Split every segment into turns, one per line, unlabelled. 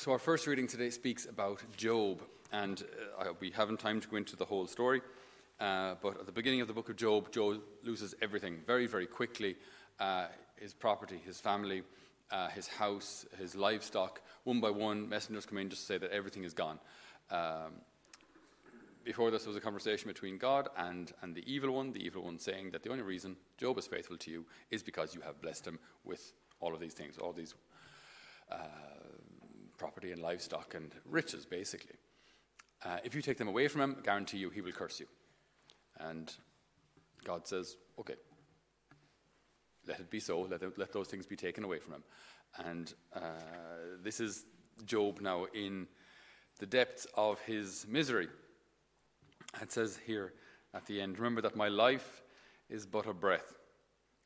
So, our first reading today speaks about Job, and uh, we haven't time to go into the whole story. Uh, but at the beginning of the book of Job, Job loses everything very, very quickly uh, his property, his family, uh, his house, his livestock. One by one, messengers come in just to say that everything is gone. Um, before this, there was a conversation between God and, and the evil one, the evil one saying that the only reason Job is faithful to you is because you have blessed him with all of these things, all these uh, property and livestock and riches, basically. Uh, if you take them away from him, I guarantee you he will curse you. And God says, okay, let it be so, let, let those things be taken away from him. And uh, this is Job now in the depths of his misery. It says here at the end Remember that my life is but a breath,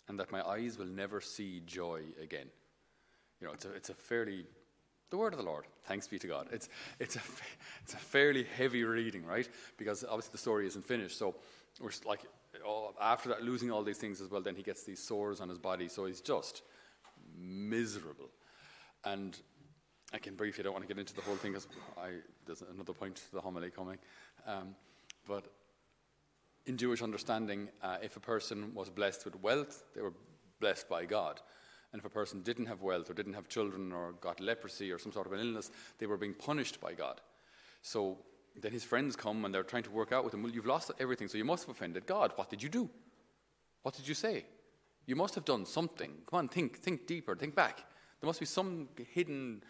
and that my eyes will never see joy again. You know, it's a, it's a fairly the word of the Lord. Thanks be to God. It's, it's, a, it's a fairly heavy reading, right? Because obviously the story isn't finished. So we're like, after that, losing all these things as well, then he gets these sores on his body. So he's just miserable. And I can briefly, I don't want to get into the whole thing because there's another point to the homily coming. Um, but in Jewish understanding, uh, if a person was blessed with wealth, they were blessed by God. And if a person didn't have wealth or didn't have children or got leprosy or some sort of an illness, they were being punished by God. So then his friends come and they're trying to work out with him, well, you've lost everything, so you must have offended God. What did you do? What did you say? You must have done something. Come on, think, think deeper, think back. There must be some hidden,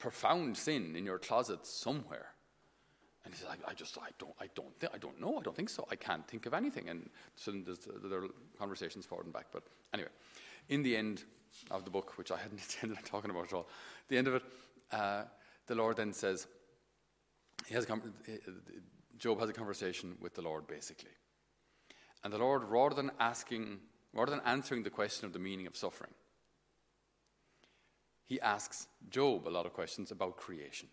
profound sin in your closet somewhere. And he says, I, I just, I don't, I don't, th- I don't know. I don't think so. I can't think of anything. And so there are conversations forward and back. But anyway, in the end of the book, which I hadn't intended on talking about at all, the end of it, uh, the Lord then says, he has a, Job has a conversation with the Lord, basically. And the Lord, rather than asking, rather than answering the question of the meaning of suffering, he asks Job a lot of questions about creation.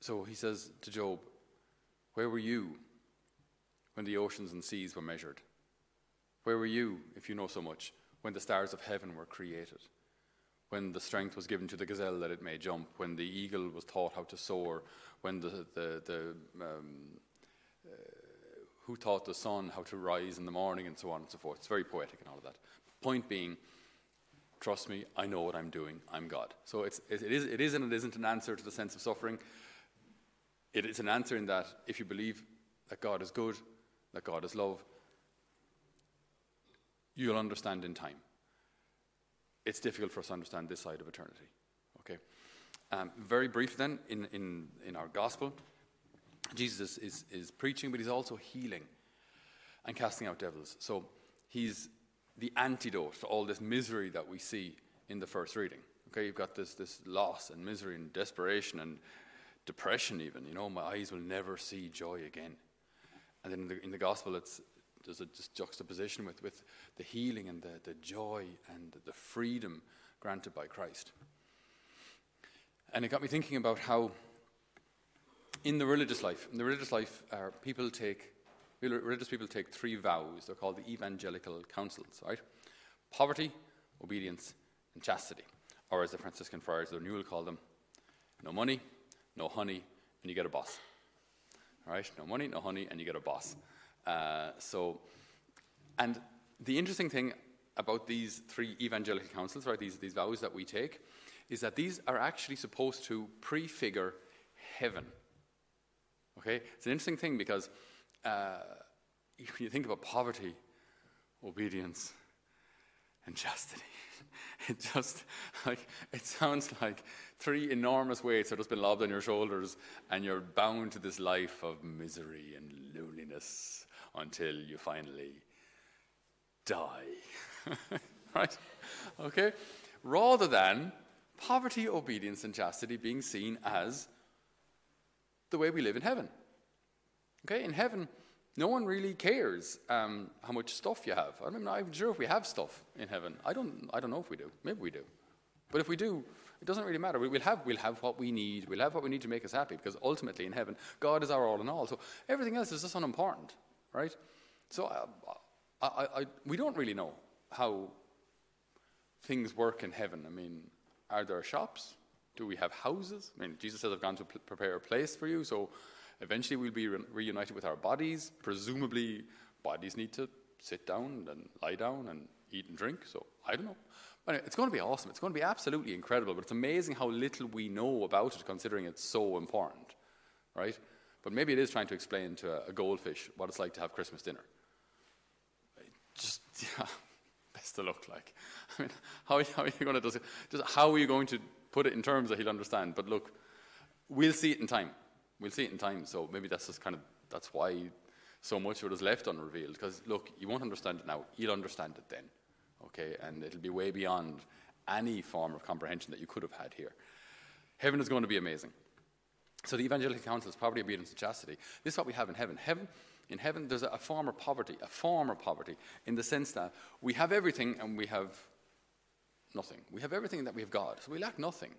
So he says to Job, Where were you when the oceans and seas were measured? Where were you, if you know so much, when the stars of heaven were created? When the strength was given to the gazelle that it may jump, when the eagle was taught how to soar, when the, the, the um, uh, who taught the sun how to rise in the morning, and so on and so forth. It's very poetic and all of that. Point being, trust me, I know what I'm doing. I'm God. So it's, it, is, it is and it isn't an answer to the sense of suffering. It is an answer in that if you believe that God is good, that God is love, you'll understand in time. It's difficult for us to understand this side of eternity. Okay? Um, very brief then, in, in, in our gospel, Jesus is, is preaching, but he's also healing and casting out devils. So he's the antidote to all this misery that we see in the first reading. Okay, you've got this, this loss and misery and desperation and depression, even. You know, my eyes will never see joy again. And then in the, in the gospel, it's, there's a just juxtaposition with, with the healing and the, the joy and the freedom granted by Christ. And it got me thinking about how, in the religious life, in the religious life, uh, people take, religious people take three vows. They're called the evangelical counsels, right? Poverty, obedience, and chastity. Or as the Franciscan friars, the renewal call them, no money, no honey, and you get a boss. All right? No money, no honey, and you get a boss. Uh, so, and the interesting thing about these three evangelical counsels, right, these, these vows that we take, is that these are actually supposed to prefigure heaven. Okay? It's an interesting thing because uh, when you think about poverty, obedience, and chastity, it just like it sounds like three enormous weights have just been lobbed on your shoulders, and you're bound to this life of misery and loneliness until you finally die. right? Okay? Rather than poverty, obedience, and chastity being seen as the way we live in heaven. Okay? In heaven, no one really cares um, how much stuff you have. I'm not even sure if we have stuff in heaven. I don't, I don't know if we do. Maybe we do. But if we do, it doesn't really matter. We'll have, we'll have what we need. We'll have what we need to make us happy because ultimately in heaven, God is our all in all. So everything else is just unimportant, right? So uh, I, I, I, we don't really know how things work in heaven. I mean, Are there shops? Do we have houses? I mean, Jesus says, I've gone to prepare a place for you, so eventually we'll be re- reunited with our bodies. Presumably, bodies need to sit down and lie down and eat and drink, so I don't know. But it's going to be awesome. It's going to be absolutely incredible, but it's amazing how little we know about it considering it's so important, right? But maybe it is trying to explain to a, goldfish what it's like to have Christmas dinner. Just, yeah, best of luck, like. I mean, how, how are you going to do it? Just how are you going to put it in terms that he'll understand? But look, we'll see it in time. We'll see it in time. So maybe that's just kind of, that's why so much of it is left unrevealed. Because look, you won't understand it now. You'll understand it then. Okay? And it'll be way beyond any form of comprehension that you could have had here. Heaven is going to be amazing. So the evangelical counsel is poverty, obedience, and chastity. This is what we have in heaven. Heaven, in heaven, there's a form of poverty, a form of poverty, in the sense that we have everything and we have nothing. We have everything that we have God, so we lack nothing.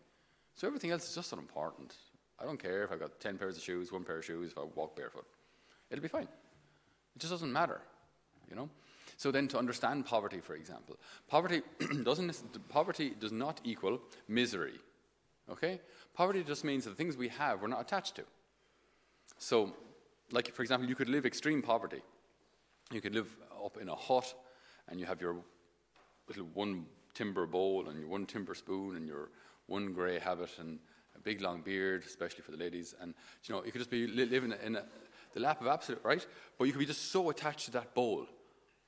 So everything else is just unimportant. I don't care if I've got ten pairs of shoes, one pair of shoes, if I walk barefoot. It'll be fine. It just doesn't matter, you know. So then, to understand poverty, for example, poverty doesn't poverty does not equal misery. Okay? Poverty just means that the things we have we're not attached to. So, like for example, you could live extreme poverty. You could live up in a hut and you have your little one timber bowl and your one timber spoon and your one grey habit and a big long beard, especially for the ladies. And you know, you could just be li- living in a, the lap of absolute, right? But you could be just so attached to that bowl.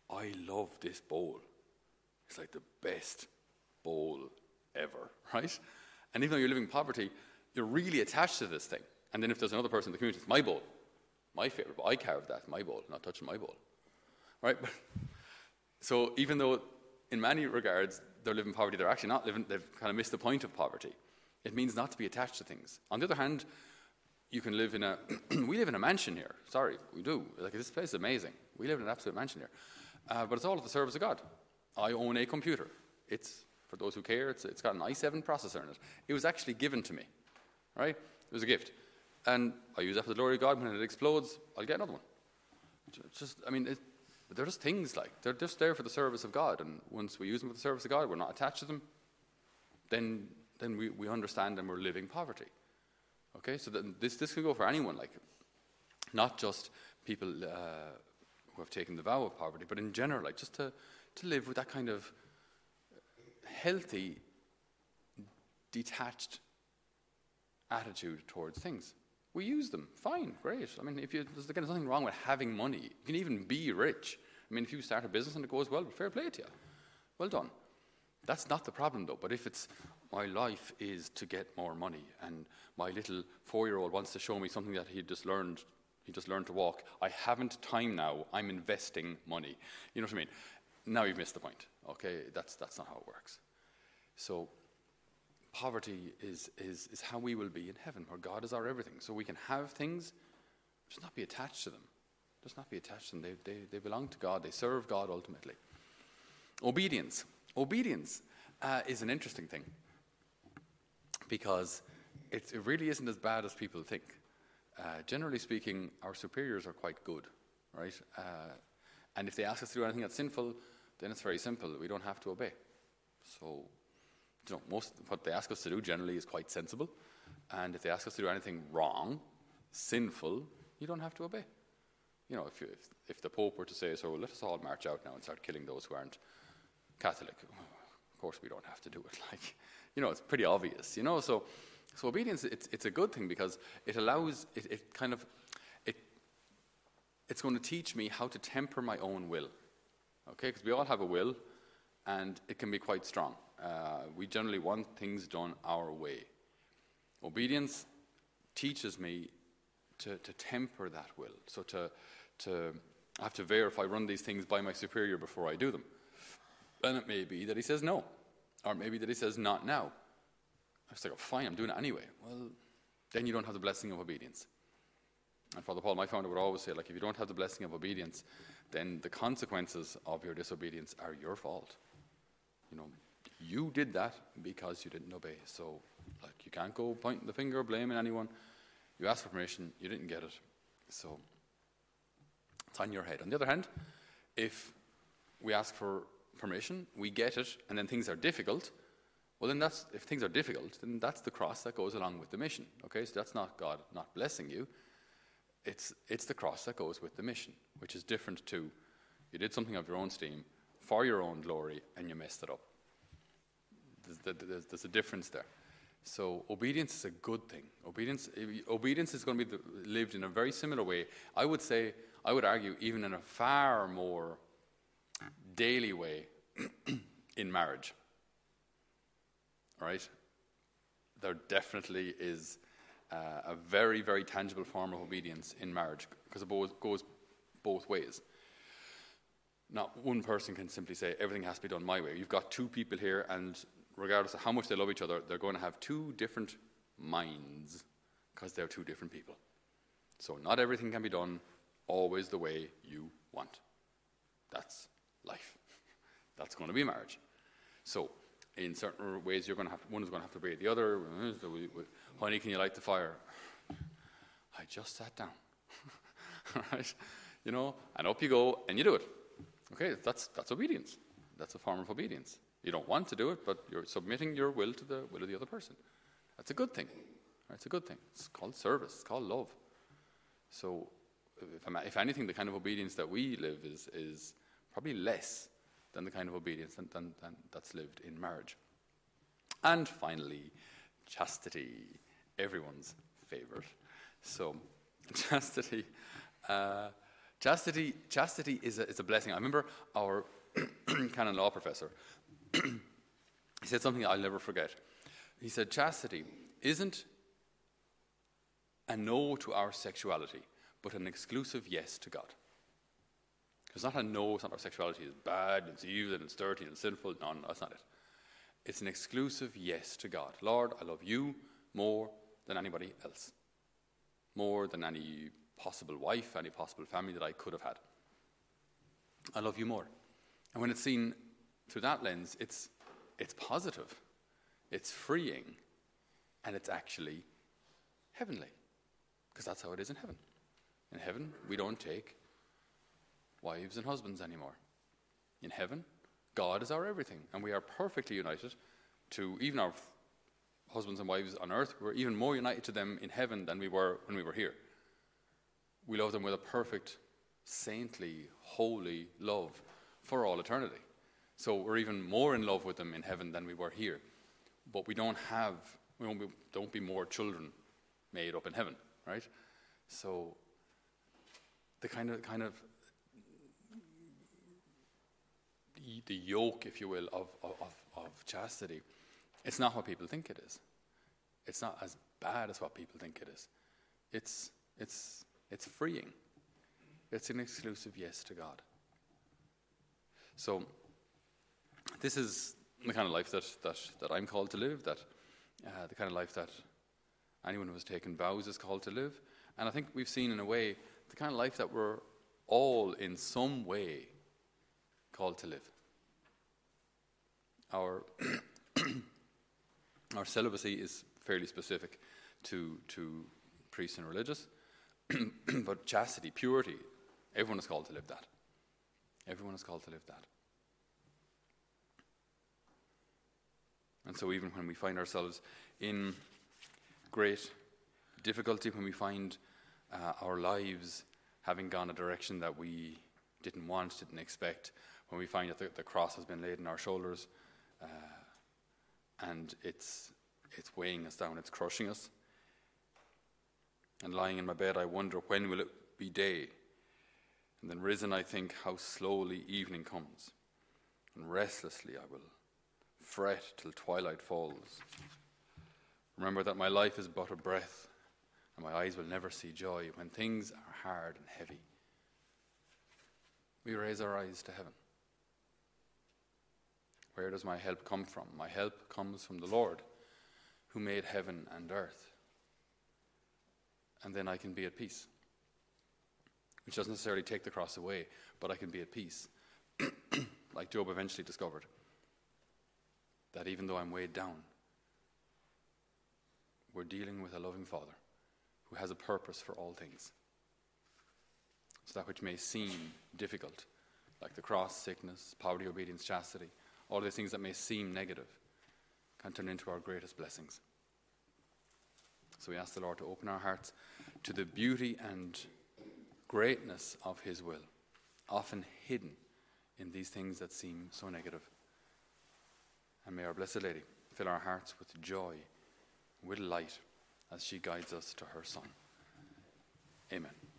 I love this bowl. It's like the best bowl ever, right? And even though you're living in poverty, you're really attached to this thing. And then if there's another person in the community, it's my bowl, my favorite bowl. I carved that, my bowl, not touching my bowl, right? so even though in many regards they're living poverty, they're actually not living. They've kind of missed the point of poverty. It means not to be attached to things. On the other hand, you can live in a. we live in a mansion here. Sorry, we do. Like this place is amazing. We live in an absolute mansion here, uh, but it's all at the service of God. I own a computer. It's for those who care, it's, it's got an i7 processor in it. It was actually given to me, right? It was a gift. And I use that for the glory of God. When it explodes, I'll get another one. Just, I mean, it, they're just things like, they're just there for the service of God. And once we use them for the service of God, we're not attached to them, then, then we, we understand and we're living poverty. Okay, so this, this can go for anyone, like, not just people uh, who have taken the vow of poverty, but in general, like, just to, to live with that kind of healthy, detached attitude towards things. We use them, fine, great. I mean, if you, there's, again, there's nothing wrong with having money. You can even be rich. I mean, if you start a business and it goes well, fair play to you. Well done. That's not the problem, though. But if it's my life is to get more money, and my little four-year-old wants to show me something that he just learned, he just learned to walk. I haven't time now. I'm investing money. You know what I mean? Now you've missed the point. Okay, that's that's not how it works. So poverty is, is, is how we will be in heaven, where God is our everything. So we can have things, just not be attached to them. Just not be attached to them. They, they, they belong to God, they serve God ultimately. Obedience. Obedience uh, is an interesting thing because it, it, really isn't as bad as people think. Uh, generally speaking, our superiors are quite good, right? Uh, and if they ask us to do anything that's sinful, then it's very simple. We don't have to obey. So, you know, most what they ask us to do generally is quite sensible. And if they ask us to do anything wrong, sinful, you don't have to obey. You know, if, you, if, if the Pope were to say, so let us all march out now and start killing those who aren't Catholic, course we don't have to do it. Like, you know, it's pretty obvious, you know. So, so obedience, it's, it's a good thing because it allows, it, it kind of, it, it's going to teach me how to temper my own will. Okay, because we all have a will, and it can be quite strong. Uh, we generally want things done our way. Obedience teaches me to, to temper that will. So to, to I have to verify, run these things by my superior before I do them. And it may be that he says no, or maybe that he says not now. I was like, oh, fine, I'm doing it anyway. Well, then you don't have the blessing of obedience. And Father Paul, my founder, would always say, like, if you don't have the blessing of obedience, then the consequences of your disobedience are your fault. You know, you did that because you didn't obey. So, like, you can't go pointing the finger, blaming anyone. You asked for permission, you didn't get it. So, it's on your head. On the other hand, if we ask for permission, we get it, and then things are difficult, Well, then that's if things are difficult, then that's the cross that goes along with the mission. Okay, so that's not God not blessing you. It's it's the cross that goes with the mission, which is different to you did something of your own steam for your own glory and you messed it up. There's, there's, there's a difference there. So obedience is a good thing. Obedience, obedience is going to be lived in a very similar way. I would say, I would argue, even in a far more daily way in marriage right? There definitely is uh, a very, very tangible form of obedience in marriage because it goes both ways. Not one person can simply say everything has to be done my way. You've got two people here, and regardless of how much they love each other, they're going to have two different minds because they're two different people. So, not everything can be done always the way you want. That's life. That's going to be marriage. So, in certain ways, you're going to have one is going to have to obey the other. Honey, can you light the fire? I just sat down, right? You know, and up you go, and you do it. Okay, that's that's obedience. That's a form of obedience. You don't want to do it, but you're submitting your will to the will of the other person. That's a good thing. Right? It's a good thing. It's called service. It's called love. So, if, if anything, the kind of obedience that we live is is probably less than the kind of obedience than, than, than that's lived in marriage. And finally, chastity, everyone's favorite. So, chastity, uh, chastity, chastity is a, is a blessing. I remember our canon law professor. he said something I'll never forget. He said, "Chastity isn't a no to our sexuality, but an exclusive yes to God." It's not a no, it's not our sexuality is bad, it's evil, and it's dirty, and sinful. No, no, that's not it. It's an exclusive yes to God. Lord, I love you more than anybody else, more than any possible wife, any possible family that I could have had. I love you more. And when it's seen through that lens, it's, it's positive, it's freeing, and it's actually heavenly. Because that's how it is in heaven. In heaven, we don't take wives and husbands anymore. In heaven, God is our everything, and we are perfectly united to even our husbands and wives on earth. We're even more united to them in heaven than we were when we were here. We love them with a perfect, saintly, holy love for all eternity. So we're even more in love with them in heaven than we were here. But we don't have, we don't be, don't be more children made up in heaven, right? So the kind of kind of the yoke, if you will, of, of, of chastity, it's not what people think it is. It's not as bad as what people think it is. It's, it's, it's freeing. It's an exclusive yes to God. So, this is the kind of life that, that, that I'm called to live, that uh, the kind of life that anyone who has taken vows is called to live. And I think we've seen, in a way, the kind of life that we're all, in some way, called to live our our celibacy is fairly specific to to priests and religious, but chastity, purity, everyone is called to live that. Everyone is called to live that. And so, even when we find ourselves in great difficulty, when we find uh, our lives having gone a direction that we didn't want, didn't expect, when we find that the, the cross has been laid on our shoulders, uh, and it's, it's weighing us down, it's crushing us. And lying in my bed, I wonder when will it be day? And then risen, I think how slowly evening comes. And restlessly I will fret till twilight falls. Remember that my life is but a breath, and my eyes will never see joy when things are hard and heavy. We raise our eyes to heaven. Where does my help come from? My help comes from the Lord who made heaven and earth. And then I can be at peace. Which doesn't necessarily take the cross away, but I can be at peace. like Job eventually discovered. That even though I'm weighed down, we're dealing with a loving Father who has a purpose for all things. So that which may seem difficult, like the cross, sickness, poverty, obedience, chastity, all these things that may seem negative. can turn into our greatest blessings. So we ask the Lord to open our hearts to the beauty and greatness of His will, often hidden in these things that seem so negative. And may our Blessed Lady fill our hearts with joy, with light, as she guides us to her Son. Amen.